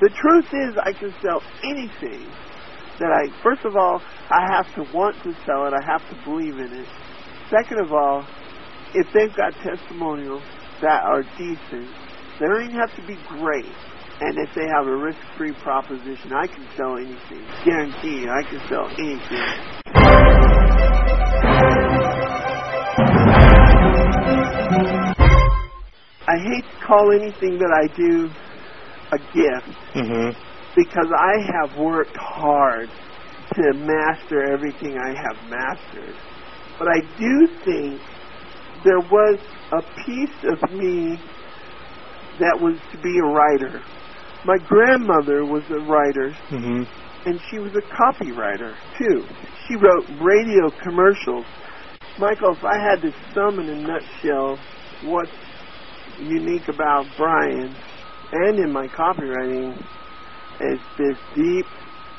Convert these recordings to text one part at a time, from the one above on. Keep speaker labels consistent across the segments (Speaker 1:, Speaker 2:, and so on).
Speaker 1: The truth is, I can sell anything that I, first of all, I have to want to sell it. I have to believe in it. Second of all, if they've got testimonials that are decent, they don't even have to be great. And if they have a risk-free proposition, I can sell anything. Guarantee you, I can sell anything. I hate to call anything that I do a gift
Speaker 2: Mm-hmm.
Speaker 1: because I have worked hard to master everything I have mastered. But I do think there was a piece of me that was to be a writer. My grandmother was a writer,
Speaker 2: Mm-hmm.
Speaker 1: and she was a copywriter too. She wrote radio commercials. Michael, if I had to sum in a nutshell what's unique about Brian and in my copywriting is this deep,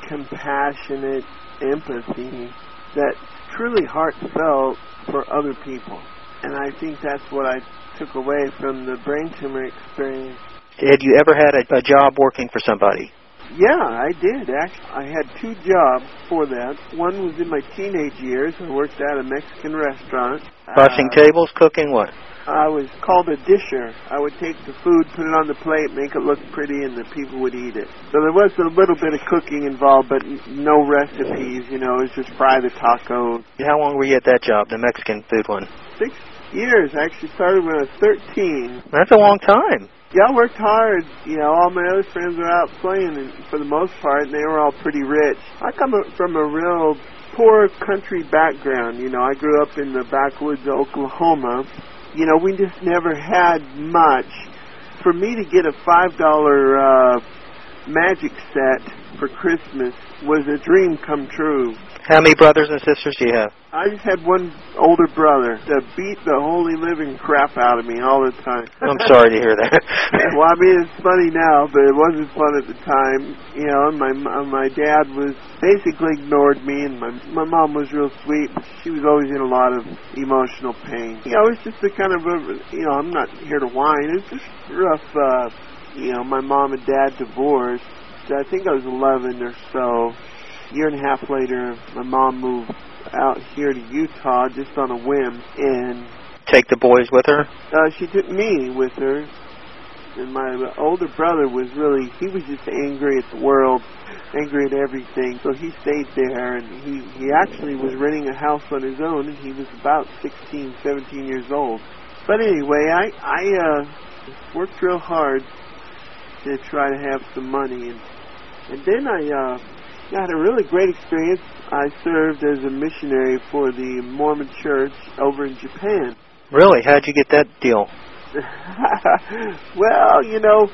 Speaker 1: compassionate empathy that's truly heartfelt for other people. And I think that's what I took away from the brain tumor experience.
Speaker 2: Had you ever had a, a job working for somebody?
Speaker 1: Yeah, I did. Actually, I had two jobs for that. One was in my teenage years. I worked at a Mexican restaurant.
Speaker 2: Washing
Speaker 1: Uh,
Speaker 2: tables, cooking what?
Speaker 1: I was called a disher. I would take the food, put it on the plate, make it look pretty, and the people would eat it. So there was a little bit of cooking involved, but no recipes. You know, it was just fry the taco.
Speaker 2: How long were you at that job, the Mexican food one?
Speaker 1: Six years. I actually started when I was 13.
Speaker 2: That's a long time.
Speaker 1: Yeah, I worked hard. You know, all my other friends were out playing, and for the most part, and they were all pretty rich. I come from a real poor country background. You know, I grew up in the backwoods of Oklahoma. You know, we just never had much. For me to get a five dollar uh, magic set for Christmas was a dream come true.
Speaker 2: How many brothers and sisters do you have?
Speaker 1: I just had one older brother that beat the holy living crap out of me all the time.
Speaker 2: I'm sorry to hear that.
Speaker 1: well, I mean, it's funny now, but it wasn't fun at the time. You know, and my uh, my dad was basically ignored me, and my my mom was real sweet. But she was always in a lot of emotional pain. You know, it's just a kind of a, you know, I'm not here to whine. It's just rough. uh You know, my mom and dad divorced. I think I was 11 or so. Year and a half later, my mom moved out here to Utah just on a whim, and
Speaker 2: Take the boys with her?
Speaker 1: uh, she took me with her. And my older brother was really, he was just angry at the world, angry at everything. So he stayed there, and he, he actually was renting a house on his own, and he was about 16, 17 years old. But anyway, I, I uh, worked real hard to try to have some money. And, and then I uh, had a really great experience. I served as a missionary for the Mormon church over in Japan.
Speaker 2: Really? How'd you get that deal?
Speaker 1: well, you know,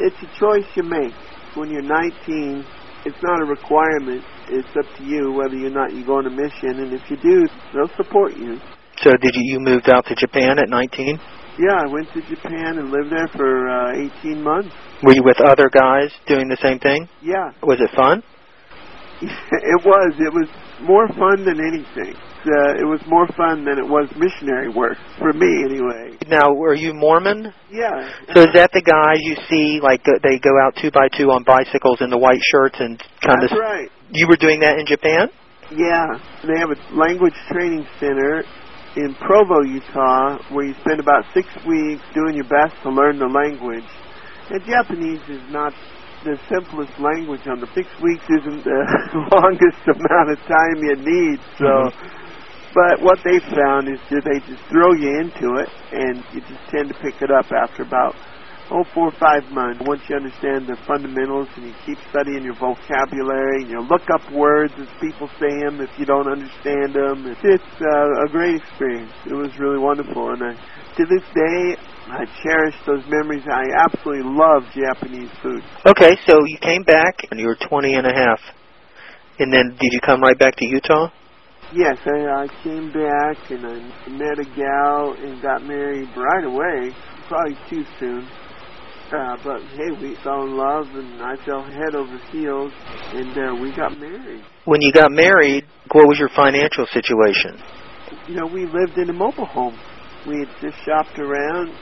Speaker 1: it's a choice you make. When you're 19, it's not a requirement. It's up to you whether or not you go on a mission, and if you do, they'll support you.
Speaker 2: So did you you moved out to Japan at 19?
Speaker 1: Yeah, I went to Japan and lived there for uh, 18 months.
Speaker 2: Were you with other guys doing the same thing?
Speaker 1: Yeah,
Speaker 2: Was it fun?
Speaker 1: it was. It was more fun than anything. Uh, it was more fun than it was missionary work for me, anyway.
Speaker 2: Now, were you Mormon?
Speaker 1: Yeah.
Speaker 2: So is that the guys you see, like they go out two by two on bicycles in the white shirts and kind
Speaker 1: That's
Speaker 2: of?
Speaker 1: right.
Speaker 2: You were doing that in Japan?
Speaker 1: Yeah, they have a language training center in Provo, Utah, where you spend about six weeks doing your best to learn the language. And Japanese is not the simplest language on the six weeks isn't the longest amount of time you need. So,
Speaker 2: Mhm.
Speaker 1: but what they found is that they just throw you into it, and you just tend to pick it up after about oh four or five months. Once you understand the fundamentals, and you keep studying your vocabulary, and you look up words as people say them if you don't understand them. It's, it's uh, a great experience. It was really wonderful, and I, to this day. I cherish those memories. I absolutely love Japanese food.
Speaker 2: Okay, so you came back and you were 20 and a half. And then did you come right back to Utah?
Speaker 1: Yes, I, I came back and I met a gal and got married right away. Probably too soon. Uh, but hey, we fell in love and I fell head over heels and uh, we got married.
Speaker 2: When you got married, what was your financial situation?
Speaker 1: You know, we lived in a mobile home. We had just shopped around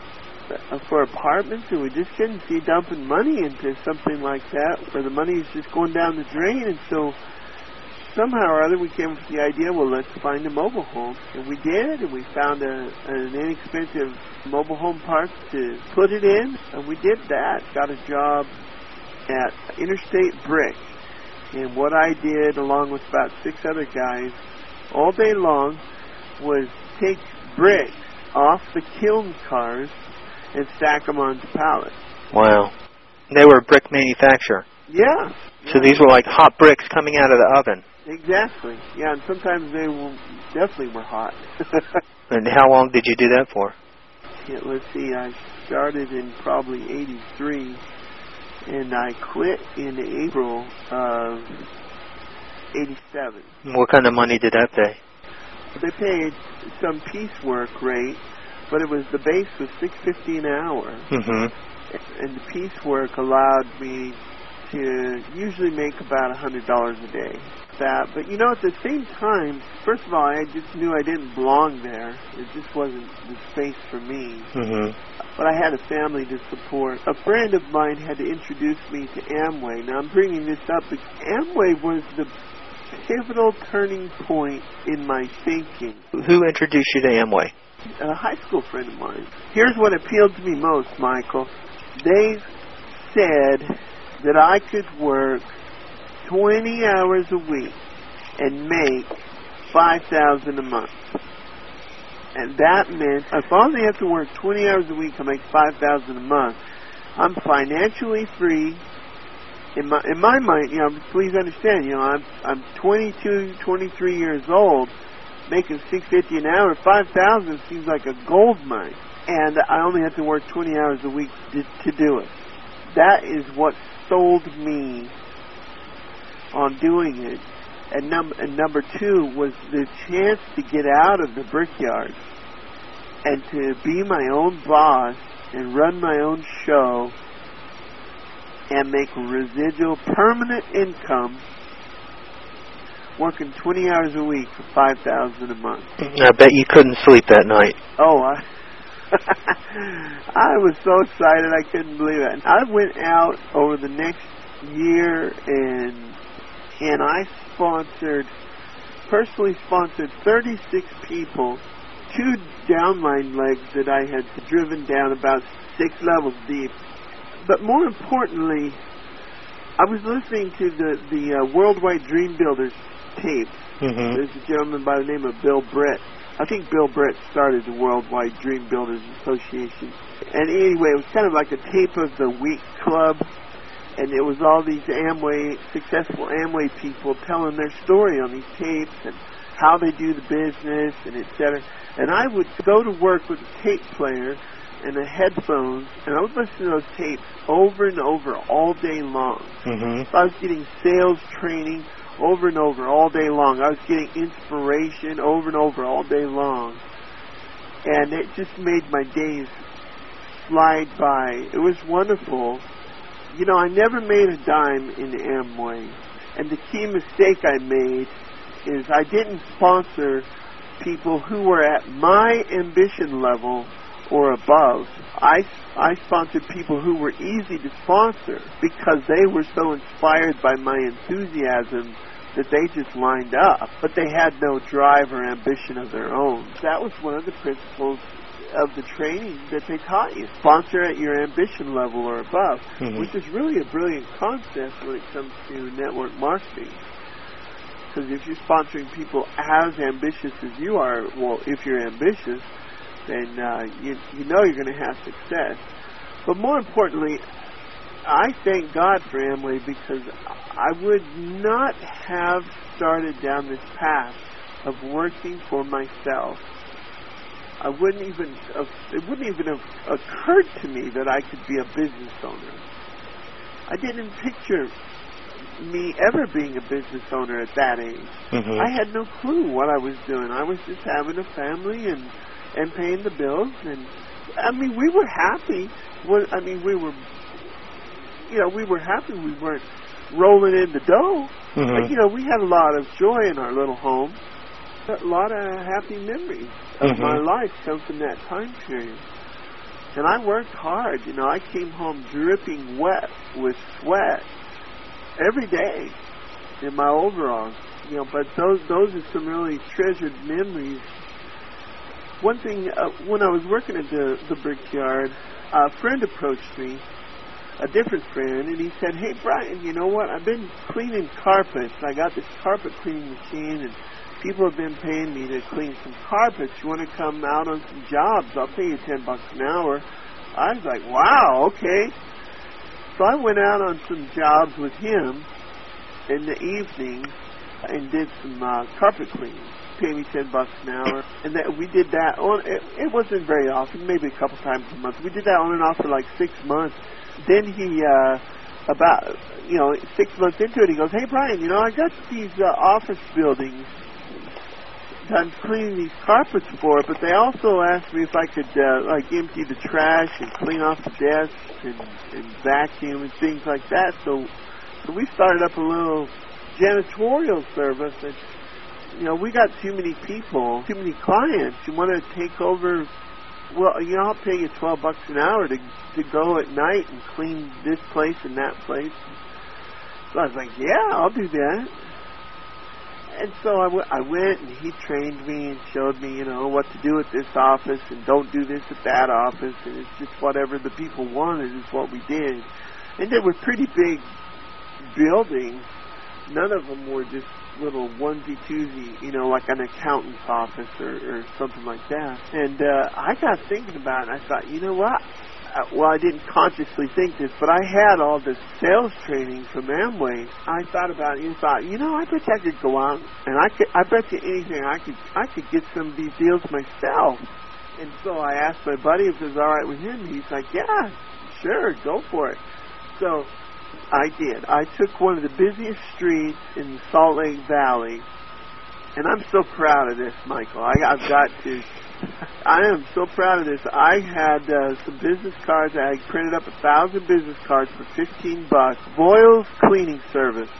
Speaker 1: uh, for apartments and we just couldn't see dumping money into something like that where the money is just going down the drain and so somehow or other we came up with the idea, well, let's find a mobile home. And we did, and we found a, an inexpensive mobile home park to put it in, and we did that. Got a job at Interstate Brick. And what I did, along with about six other guys, all day long, was take bricks off the kiln cars and stack them onto pallets.
Speaker 2: Wow. They were a brick manufacturer.
Speaker 1: Yeah.
Speaker 2: So these were like hot bricks coming out of the oven.
Speaker 1: Exactly. Yeah, and sometimes they will, definitely were hot.
Speaker 2: And how long did you do that for?
Speaker 1: yeah, let's see, I started in probably 83, and I quit in April of 87.
Speaker 2: What kind of money did that pay?
Speaker 1: They paid some piecework rate, but it was the base was 650 an hour,
Speaker 2: Mm-hmm.
Speaker 1: and the piecework allowed me to usually make about a hundred dollars a day. That, but you know, at the same time, first of all, I just knew I didn't belong there. It just wasn't the space for me.
Speaker 2: Mm-hmm.
Speaker 1: But I had a family to support. A friend of mine had to introduce me to Amway. Now I'm bringing this up because Amway was the pivotal turning point in my thinking.
Speaker 2: Who introduced you to Amway?
Speaker 1: A high school friend of mine. Here's what appealed to me most, Michael. They said that I could work 20 hours a week and make 5000 a month. And that meant if I only have to work 20 hours a week to make 5000 a month, I'm financially free. In my in my mind, you know, please understand, you know, I'm I'm 22, 23 years old, making 650 an hour. 5000 seems like a gold mine. And I only have to work 20 hours a week to, to do it. That is what sold me on doing it. And, num- and number two was the chance to get out of the brickyard and to be my own boss and run my own show and make residual permanent income working 20 hours a week for 5000 a month. Mm-hmm.
Speaker 2: I bet you couldn't sleep that night.
Speaker 1: Oh, I I was so excited I couldn't believe it. And I went out over the next year and and I sponsored personally sponsored 36 people, two downline legs that I had driven down about six levels deep. But more importantly, I was listening to the the uh, Worldwide Dream Builders tape
Speaker 2: Mm-hmm.
Speaker 1: there's a gentleman by the name of Bill Britt. I think Bill Britt started the Worldwide Dream Builders Association. And anyway, it was kind of like a tape of the week club. And it was all these Amway, successful Amway people telling their story on these tapes and how they do the business and et cetera. And I would go to work with a tape player and a headphones, and I would listen to those tapes over and over all day long.
Speaker 2: Mm-hmm.
Speaker 1: So I was getting sales training over and over all day long. I was getting inspiration over and over all day long. And it just made my days slide by. It was wonderful. You know, I never made a dime in Amway. And the key mistake I made is I didn't sponsor people who were at my ambition level or above. I, I sponsored people who were easy to sponsor because they were so inspired by my enthusiasm that they just lined up, but they had no drive or ambition of their own. That was one of the principles of the training that they taught you. Sponsor at your ambition level or above,
Speaker 2: Mhm.
Speaker 1: which is really a brilliant concept when it comes to network marketing. Because if you're sponsoring people as ambitious as you are, well, if you're ambitious, then uh, you you know you're going to have success. But more importantly, I thank God for Amway because I would not have started down this path of working for myself. I wouldn't even have, it wouldn't even have occurred to me that I could be a business owner. I didn't picture me ever being a business owner at that age.
Speaker 2: Mhm.
Speaker 1: I had no clue what I was doing. I was just having a family and and paying the bills and I mean we were happy. Well, I mean we were you know, we were happy we weren't rolling in the dough.
Speaker 2: Mhm.
Speaker 1: But you know, we had a lot of joy in our little home. A lot of happy memories of
Speaker 2: Mhm.
Speaker 1: my life come from that time period. And I worked hard. You know, I came home dripping wet with sweat every day in my overalls. You know, but those those are some really treasured memories. One thing, uh, when I was working at the the brickyard, a friend approached me, a different friend, and he said, "Hey, Brian, you know what? I've been cleaning carpets. I got this carpet cleaning machine, and people have been paying me to clean some carpets. You want to come out on some jobs? I'll pay you ten bucks an hour." I was like, "Wow, okay." So I went out on some jobs with him in the evening and did some uh, carpet cleaning. Pay me ten bucks an hour, and that we did that on. It, it wasn't very often, maybe a couple times a month. We did that on and off for like six months. Then he, uh, about you know, six months into it, he goes, "Hey Brian, you know, I got these uh, office buildings." I'm cleaning these carpets for, but they also asked me if I could uh, like empty the trash and clean off the desks and, and vacuum and things like that. So, so we started up a little janitorial service, and you know we got too many people, too many clients. You want to take over? Well, you know I'll pay you twelve bucks an hour to to go at night and clean this place and that place. So I was like, yeah, I'll do that. And so I, w- I went and he trained me and showed me, you know, what to do at this office and don't do this at that office. And it's just whatever the people wanted is what we did. And they were pretty big buildings. None of them were just little onesie twosie, you know, like an accountant's office or, or something like that. And uh, I got thinking about it. and I thought, you know what? Well, I didn't consciously think this, but I had all this sales training from Amway. I thought about it and thought, you know, I bet I could go out and I could, I bet you anything, I could, I could get some of these deals myself. And so I asked my buddy if it was all right with him. He's like, yeah, sure, go for it. So I did. I took one of the busiest streets in Salt Lake Valley, and I'm so proud of this, Michael. I, I've got to. I am so proud of this. I had uh, some business cards. I printed up a thousand business cards for 15 bucks. Voiles' Cleaning Service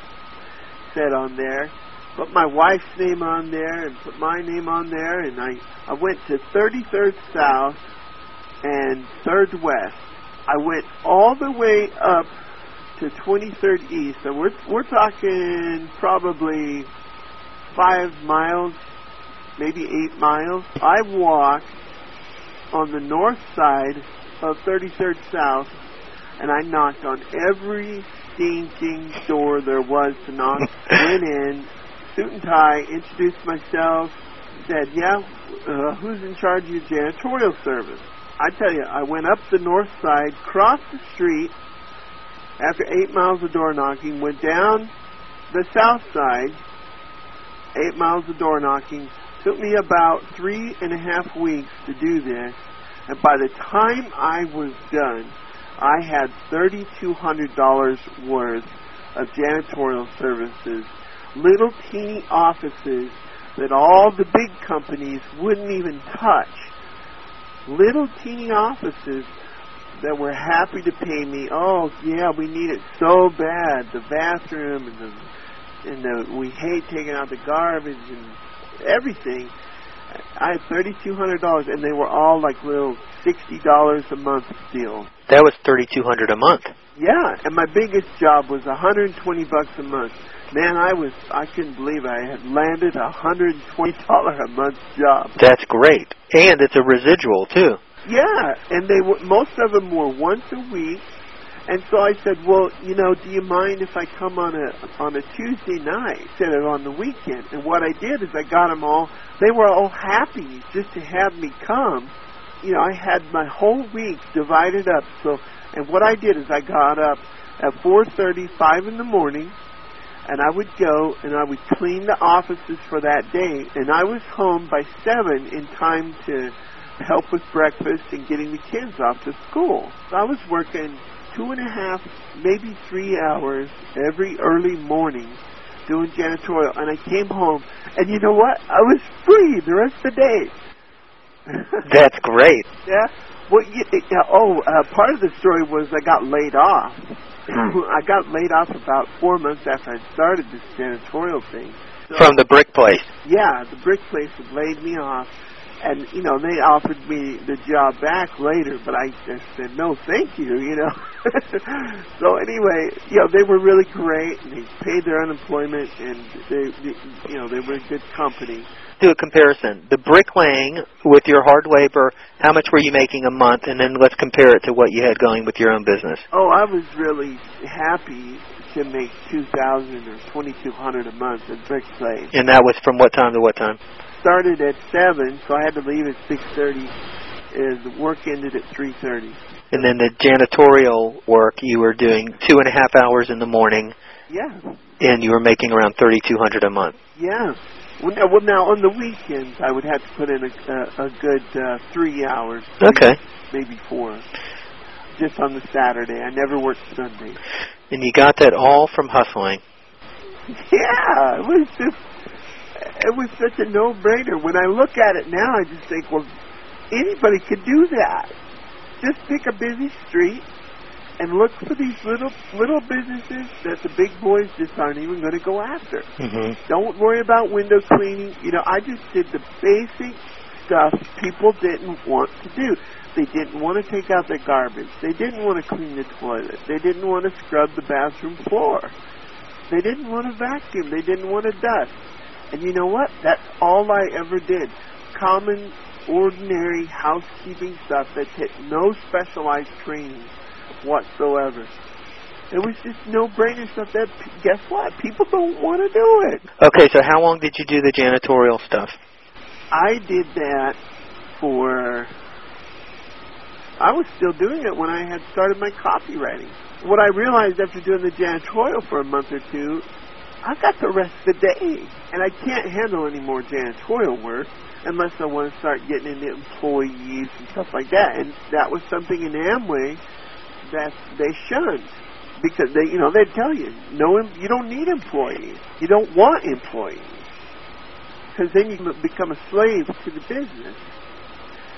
Speaker 1: said on there. Put my wife's name on there and put my name on there, and I I went to 33rd South and 3rd West. I went all the way up to 23rd East, and we're we're talking probably five miles, maybe eight miles. I walked on the north side of 33rd South, and I knocked on every stinking door there was to knock. Went in, suit and tie, introduced myself, said, "Yeah, uh, who's in charge of your janitorial service?" I tell you, I went up the north side, crossed the street. After eight miles of door knocking, went down the south side. Eight miles of door knocking. Took me about three and a half weeks to do this, and by the time I was done, I had thirty-two hundred dollars worth of janitorial services, little teeny offices that all the big companies wouldn't even touch. Little teeny offices that were happy to pay me. Oh yeah, we need it so bad. The bathroom and the and the we hate taking out the garbage and everything. I had thirty two hundred dollars, and they were all like little sixty dollars a month deals.
Speaker 2: That was thirty two hundred a month.
Speaker 1: Yeah, and my biggest job was 120 bucks a month. Man, I was I couldn't believe I had landed a hundred and twenty dollar a month job.
Speaker 2: That's great, and it's a residual too.
Speaker 1: Yeah, and they were most of them were once a week. And so I said, "Well, you know, do you mind if I come on a on a Tuesday night instead of on the weekend?" And what I did is I got them all. They were all happy just to have me come. You know, I had my whole week divided up. So, and what I did is I got up at 4:30, 5 in the morning, and I would go and I would clean the offices for that day, and I was home by seven in time to help with breakfast and getting the kids off to school. So I was working two and a half, maybe three hours every early morning doing janitorial, and I came home, and you know what? I was free the rest of the day.
Speaker 2: That's great.
Speaker 1: Yeah. Well, you, uh, oh, uh, part of the story was I got laid off. I got laid off about four months after I started this janitorial thing. So,
Speaker 2: From the brick place.
Speaker 1: yeah, the brick place had laid me off, and you know they offered me the job back later, but I just said no, thank you. You know. so anyway, you know they were really great, and they paid their unemployment, and they, they you know they were a good company.
Speaker 2: Do a comparison. The bricklaying with your hard labor, how much were you making a month? And then let's compare it to what you had going with your own business.
Speaker 1: Oh, I was really happy to make two thousand or twenty two hundred a month at bricklaying.
Speaker 2: And that was from what time to what time?
Speaker 1: Started at seven, so I had to leave at six thirty. Is work ended at three thirty.
Speaker 2: And then the janitorial work, you were doing two and a half hours in the morning,
Speaker 1: Yeah,
Speaker 2: and you were making around thirty two hundred a month.
Speaker 1: yeah. Well now, well, now on the weekends, I would have to put in a, a, a good uh, three hours.
Speaker 2: Okay.
Speaker 1: Maybe four. Just on the Saturday. I never worked Sunday.
Speaker 2: And you got that all from hustling.
Speaker 1: Yeah, it was just, it was such a no-brainer. When I look at it now, I just think, well, anybody could do that. Just pick a busy street and look for these little little businesses that the big boys just aren't even going to go after.
Speaker 2: Mm-hmm.
Speaker 1: Don't worry about window cleaning. You know, I just did the basic stuff people didn't want to do. They didn't want to take out their garbage. They didn't want to clean the toilet. They didn't want to scrub the bathroom floor. They didn't want to vacuum. They didn't want to dust. And you know what? That's all I ever did. Common, ordinary housekeeping stuff that took no specialized training whatsoever. It was just no-brainer stuff that, guess what? People don't want to do it.
Speaker 2: Okay, so how long did you do the janitorial stuff?
Speaker 1: I did that for. I was still doing it when I had started my copywriting. What I realized after doing the janitorial for a month or two, I got the rest of the day, and I can't handle any more janitorial work unless I want to start getting into employees and stuff like that. And that was something in Amway that they shunned because they, you know, they'd tell you, no, you don't need employees. You don't want employees because then you become a slave to the business.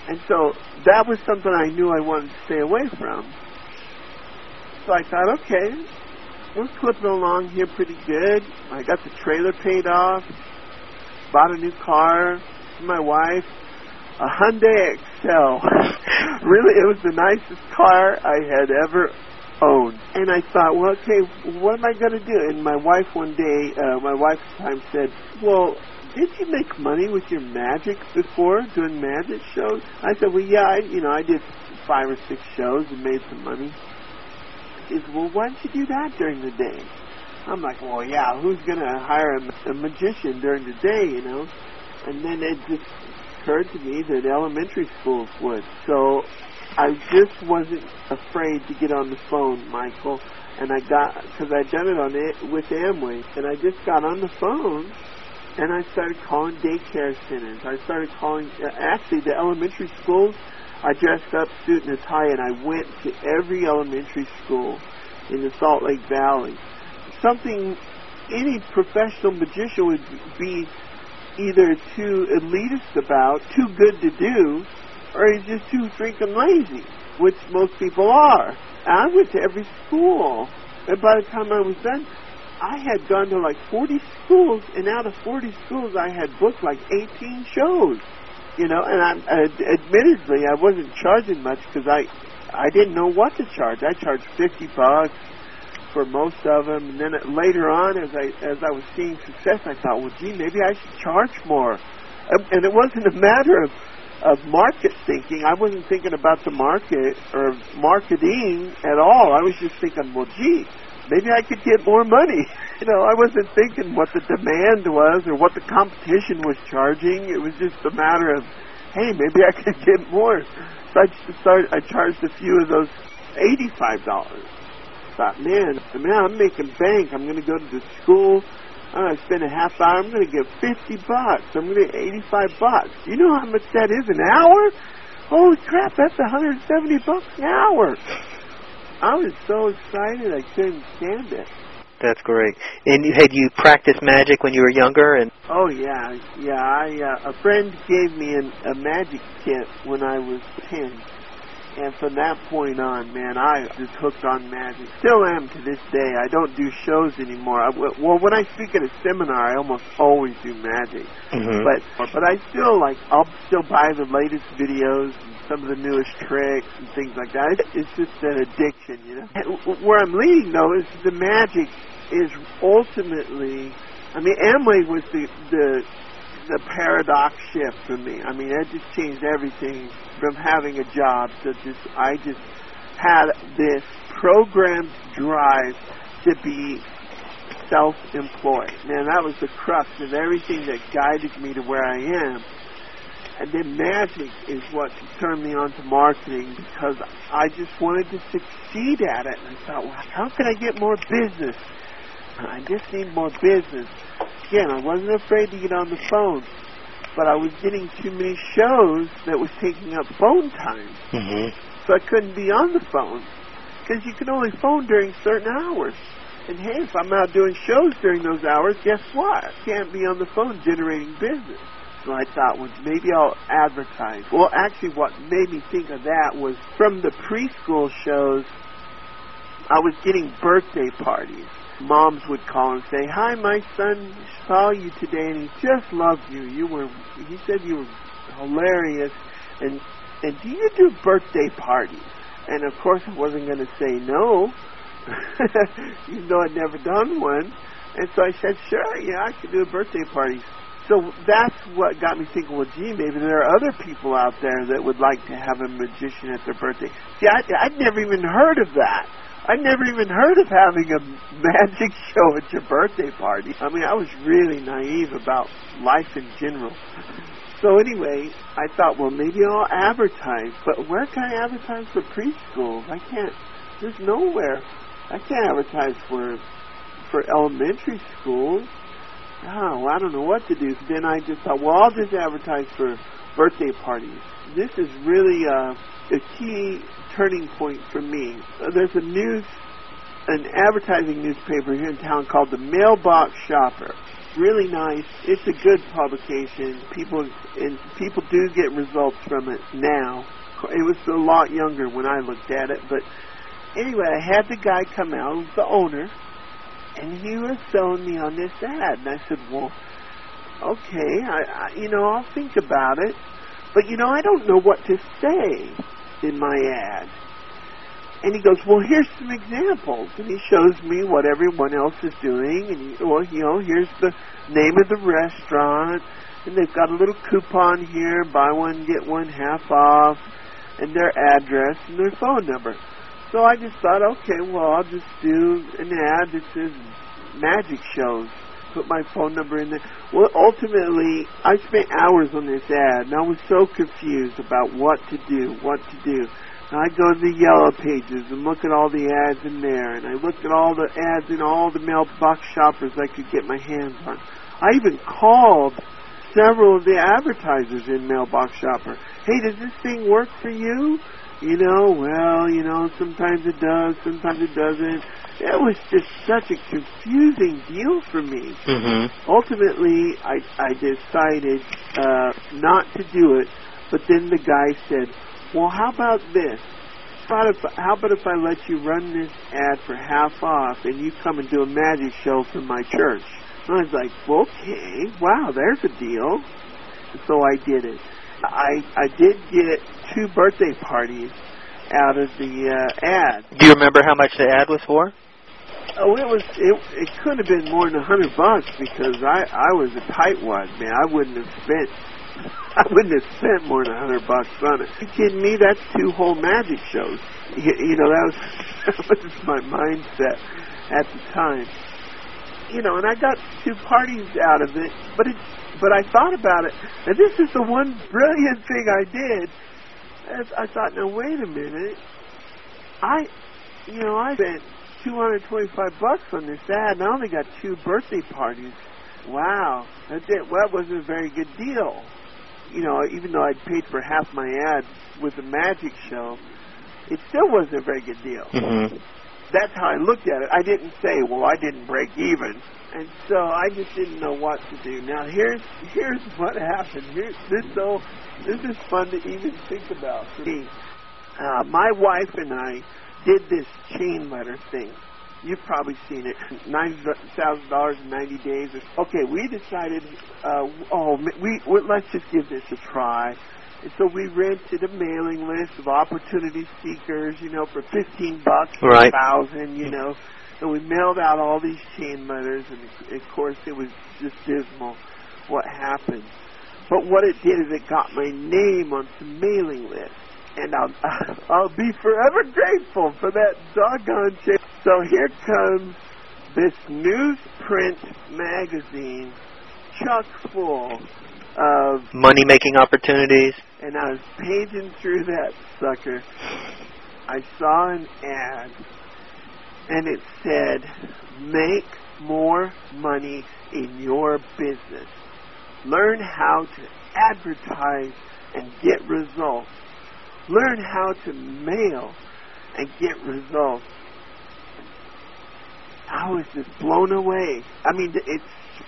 Speaker 1: And so that was something I knew I wanted to stay away from. So I thought, okay, we're clipping along here pretty good. I got the trailer paid off, bought a new car for my wife, a Hyundai Excel. really, it was the nicest car I had ever owned. And I thought, well, okay, what am I going to do? And my wife one day, uh, my wife at the time said, well, did you make money with your magic before doing magic shows? I said, well, yeah, I, you know, I did five or six shows and made some money. Said, well, why don't you do that during the day? I'm like, well, yeah, who's going to hire a, a magician during the day, you know? And then it just occurred to me that elementary schools would. So I just wasn't afraid to get on the phone, Michael. And I got, because I'd done it on it with Amway, and I just got on the phone and I started calling daycare centers. I started calling, uh, actually, the elementary schools. I dressed up, suit and tie, and I went to every elementary school in the Salt Lake Valley. Something any professional magician would be either too elitist about, too good to do, or he's just too freaking lazy, which most people are. And I went to every school, and by the time I was done, I had gone to like 40 schools, and out of 40 schools, I had booked like 18 shows. You know, and I, uh, admittedly, I wasn't charging much because I, I didn't know what to charge. I charged 50 bucks for most of them, and then later on, as I as I was seeing success, I thought, well, gee, maybe I should charge more. And it wasn't a matter of of market thinking. I wasn't thinking about the market or marketing at all. I was just thinking, well, gee, maybe I could get more money. You know, I wasn't thinking what the demand was or what the competition was charging. It was just a matter of, hey, maybe I could get more. So I just started. I charged a few of those eighty-five dollars. Thought, man, man, I'm making bank. I'm going to go to the school. I'm going to spend a half hour. I'm going to get fifty bucks. I'm going to get eighty-five bucks. You know how much that is an hour? Holy crap, that's a hundred and seventy bucks an hour. I was so excited I couldn't stand it.
Speaker 2: That's great. And you, had you practiced magic when you were younger? And
Speaker 1: Oh yeah, yeah. I uh, a friend gave me an, a magic kit when I was ten, and from that point on, man, I just hooked on magic. Still am to this day. I don't do shows anymore. I, well, when I speak at a seminar, I almost always do magic.
Speaker 2: Mhm.
Speaker 1: But but I still like I'll still buy the latest videos and some of the newest tricks and things like that. It's, it's just an addiction, you know. And where I'm leading though is the magic is ultimately. I mean, Amway was the the the paradox shift for me. I mean, it just changed everything from having a job to just I just had this programmed drive to be self-employed. Man, that was the crux of everything that guided me to where I am. And then magic is what turned me on to marketing because I just wanted to succeed at it. And I thought, well, how can I get more business? I just need more business. Again, I wasn't afraid to get on the phone, but I was getting too many shows that was taking up phone time,
Speaker 2: Mhm.
Speaker 1: so I couldn't be on the phone because you can only phone during certain hours. And hey, if I'm out doing shows during those hours, guess what? I can't be on the phone generating business. So I thought, well, maybe I'll advertise. Well, actually, what made me think of that was from the preschool shows, I was getting birthday parties. Moms would call and say, "Hi, my son saw you today, and he just loved you. You were, he said you were hilarious, and and do you do birthday parties?" And of course, I wasn't going to say no, even though I'd never done one. And so I said, "Sure, yeah, I could do a birthday party." So that's what got me thinking, well, gee, maybe there are other people out there that would like to have a magician at their birthday. See, I, I'd never even heard of that. I'd never even heard of having a magic show at your birthday party. I mean, I was really naive about life in general. So anyway, I thought, well, maybe I'll advertise. But where can I advertise for preschools? I can't. There's nowhere. I can't advertise for for elementary schools. Oh, I don't know what to do. Then I just thought, well, I'll just advertise for birthday parties. This is really uh, a key turning point for me. Uh, there's a news, an advertising newspaper here in town called the Mailbox Shopper. Really nice. It's a good publication. People and people do get results from it now. It was a lot younger when I looked at it, but anyway, I had the guy come out, the owner, and he was selling me on this ad, and I said, "Well, okay, I, I you know, I'll think about it, but you know, I don't know what to say in my ad." And he goes, "Well, here's some examples," and he shows me what everyone else is doing, and well, you know, here's the name of the restaurant, and they've got a little coupon here, buy one get one half off, and their address and their phone number. So I just thought, okay, well, I'll just do an ad that says magic shows. Put my phone number in there. Well, ultimately, I spent hours on this ad, and I was so confused about what to do, what to do. And I go to the yellow pages and look at all the ads in there, and I looked at all the ads in all the mailbox shoppers I could get my hands on. I even called several of the advertisers in Mailbox Shopper. Hey, does this thing work for you? You know, well, you know, sometimes it does, sometimes it doesn't. It was just such a confusing deal for me.
Speaker 2: Mhm.
Speaker 1: Ultimately, I I decided uh, not to do it. But then the guy said, "Well, how about this? How about if, how about if I let you run this ad for half off, and you come and do a magic show from my church?" And I was like, "Okay, wow, there's a deal." And so I did it. I I did get two birthday parties out of the uh, ad.
Speaker 2: Do you remember how much the ad was for?
Speaker 1: Oh, it was it. It could have been more than a hundred bucks because I I was a tight one, man. I wouldn't have spent I wouldn't have spent more than a hundred bucks on it. Are you kidding me? That's two whole magic shows. You, you know, that was that was my mindset at the time. You know, and I got two parties out of it, but it but I thought about it, and this is the one brilliant thing I did. As I thought, now wait a minute, I, you know, I spent 225 bucks on this ad, and I only got two birthday parties. Wow, that did, well, that wasn't a very good deal. You know, even though I'd paid for half my ad with the magic show, it still wasn't a very good deal.
Speaker 2: Mm-hmm.
Speaker 1: That's how I looked at it. I didn't say, well, I didn't break even. And so I just didn't know what to do. Now here's here's what happened. Here, this so this is fun to even think about for me. Uh, my wife and I did this chain letter thing. You've probably seen it. Nine thousand dollars in ninety days. Okay, we decided. Uh, oh, we, we let's just give this a try. And so we rented a mailing list of opportunity seekers, you know, for fifteen bucks,
Speaker 2: right.
Speaker 1: thousand, you know. And we mailed out all these chain letters, and of course it was just dismal what happened. But what it did is it got my name on some mailing lists, and I'll I'll be forever grateful for that doggone chain. So here comes this newsprint magazine, chock full of
Speaker 2: money making opportunities.
Speaker 1: And I was paging through that sucker. I saw an ad and it said, make more money in your business. Learn how to advertise and get results. Learn how to mail and get results. I was just blown away. I mean, it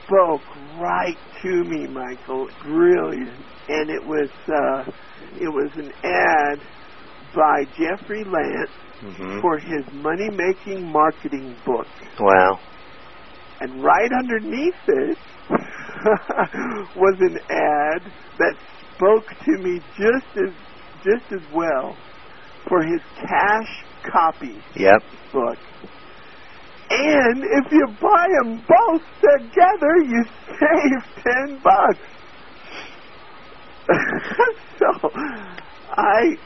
Speaker 1: spoke right to me, Michael. Brilliant. And it was, uh, it was an ad by Jeffrey Lant
Speaker 2: mm-hmm.
Speaker 1: for his money making marketing book.
Speaker 2: Wow.
Speaker 1: And right underneath it was an ad that spoke to me just as just as well for his cash copy
Speaker 2: yep.
Speaker 1: book. And if you buy them both together, you save ten bucks. so I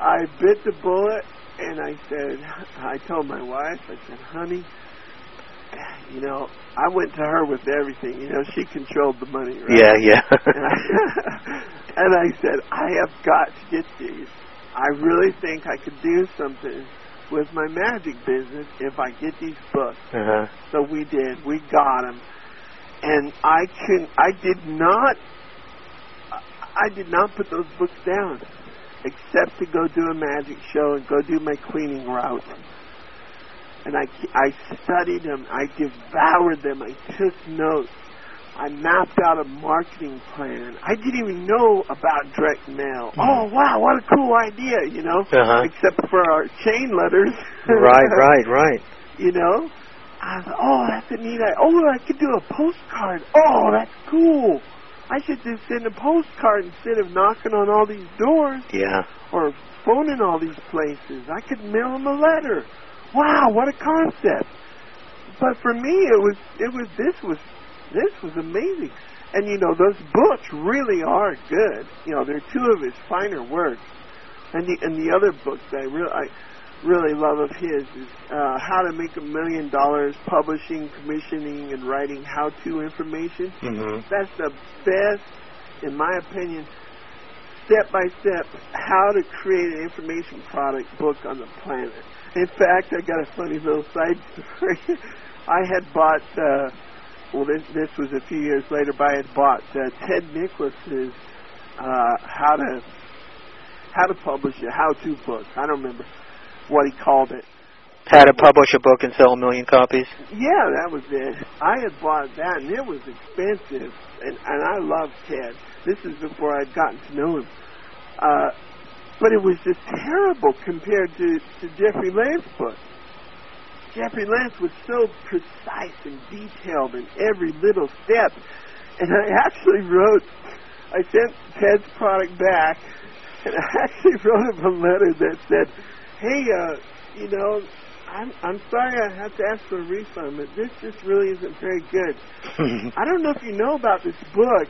Speaker 1: I bit the bullet and I said, I told my wife, I said, honey, you know, I went to her with everything. You know, she controlled the money, right?
Speaker 2: Yeah, yeah.
Speaker 1: and, I, and I said, I have got to get these. I really think I could do something with my magic business if I get these books.
Speaker 2: Uh-huh.
Speaker 1: So we did. We got them, and I can. I did not. I did not put those books down except to go do a magic show and go do my cleaning route. And I, I studied them. I devoured them. I took notes. I mapped out a marketing plan. I didn't even know about direct mail. Mm-hmm. Oh wow, what a cool idea, you know.
Speaker 2: Uh-huh.
Speaker 1: Except for our chain letters.
Speaker 2: right, right, right.
Speaker 1: You know, I was oh that's a neat idea. Oh, I could do a postcard. Oh, that's cool. I should just send a postcard instead of knocking on all these doors.
Speaker 2: Yeah.
Speaker 1: Or phoning all these places. I could mail them a letter. Wow, what a concept! But for me, it was it was this was this was amazing. And you know, those books really are good. You know, they're two of his finer works. And the and the other books I really I really love of his is uh, How to Make a Million Dollars Publishing, Commissioning, and Writing How-To Information.
Speaker 2: Mm-hmm.
Speaker 1: That's the best, in my opinion, step-by-step how to create an information product book on the planet. In fact, I got a funny little side story. I had bought, uh, well, this, this was a few years later, but I had bought uh, Ted Nicholas's uh, how to how to publish a how-to book. I don't remember what he called it.
Speaker 2: How to publish a book and sell a million copies?
Speaker 1: Yeah, that was it. I had bought that, and it was expensive, and, and I loved Ted. This is before I'd gotten to know him. Uh, but it was just terrible compared to, to Jeffrey Lant's book. Jeffrey Lance was so precise and detailed in every little step. And I actually wrote, I sent Ted's product back, and I actually wrote him a letter that said, hey, uh, you know, I'm I'm sorry I have to ask for a refund, but this just really isn't very good. I don't know if you know about this book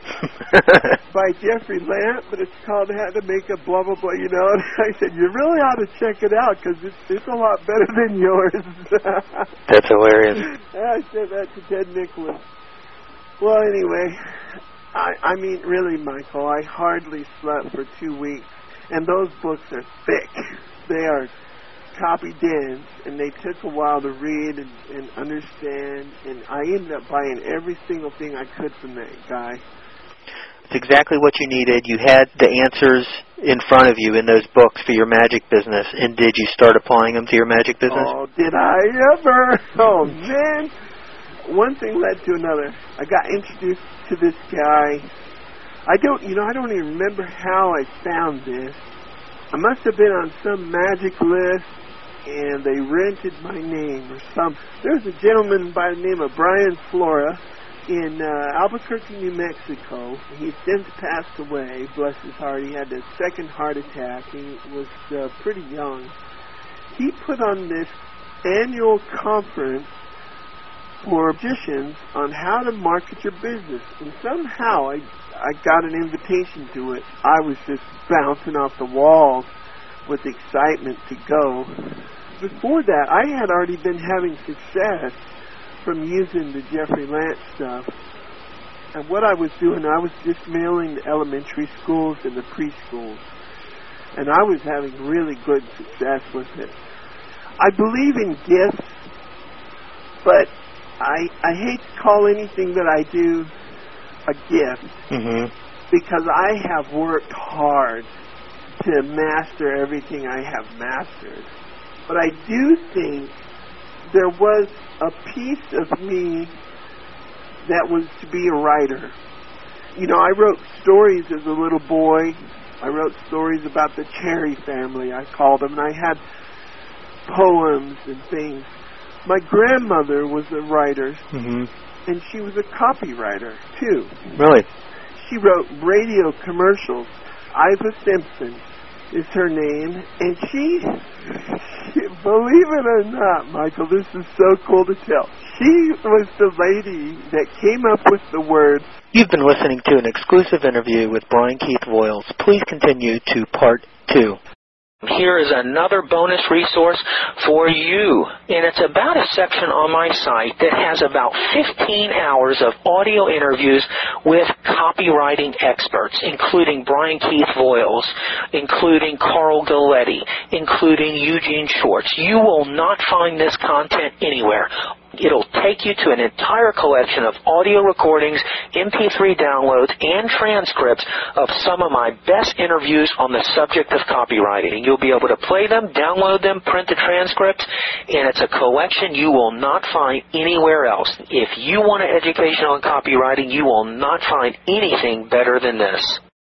Speaker 1: by Jeffrey Lant, but it's called How to Make a Blah Blah Blah. You know, and I said you really ought to check it out because it's it's a lot better than yours.
Speaker 2: That's hilarious.
Speaker 1: I said that to Ted Nicholas. Well, anyway, I I mean, really, Michael, I hardly slept for two weeks, and those books are thick. They are copied in, and they took a while to read and, and understand. And I ended up buying every single thing I could from that guy.
Speaker 2: It's exactly what you needed. You had the answers in front of you in those books for your magic business. And did you start applying them to your magic business?
Speaker 1: Oh, did I ever? Oh man! One thing led to another. I got introduced to this guy. I don't, you know, I don't even remember how I found this. I must have been on some magic list and they rented my name or some. There's a gentleman by the name of Brian Flora in uh, Albuquerque, New Mexico. He's since passed away, bless his heart. He had a second heart attack. He was uh, pretty young. He put on this annual conference for magicians on how to market your business. And somehow I I got an invitation to it. I was just bouncing off the walls with excitement to go. Before that, I had already been having success from using the Jeffrey Lant's stuff. And what I was doing, I was just mailing the elementary schools and the preschools. And I was having really good success with it. I believe in gifts, but I I hate to call anything that I do a gift
Speaker 2: Mm-hmm.
Speaker 1: because I have worked hard to master everything I have mastered. But I do think there was a piece of me that was to be a writer. You know, I wrote stories as a little boy. I wrote stories about the Cherry family, I called them, and I had poems and things. My grandmother was a writer,
Speaker 2: Mm-hmm.
Speaker 1: and she was a copywriter, too.
Speaker 2: Really?
Speaker 1: She wrote radio commercials. Iva Simpson is her name, and she, believe it or not, Michael, this is so cool to tell. She was the lady that came up with the word
Speaker 2: You've been listening to an exclusive interview with Brian Keith Voiles. Please continue to part two.
Speaker 3: Here is another bonus resource for you. And it's about a section on my site that has about 15 hours of audio interviews with copywriting experts, including Brian Keith Voiles, including Carl Galletti, including Eugene Schwartz. You will not find this content anywhere. It'll take you to an entire collection of audio recordings, MP3 downloads, and transcripts of some of my best interviews on the subject of copywriting. And you'll be able to play them, download them, print the transcripts, and it's a collection you will not find anywhere else. If you want an education on copywriting, you will not find anything better than this.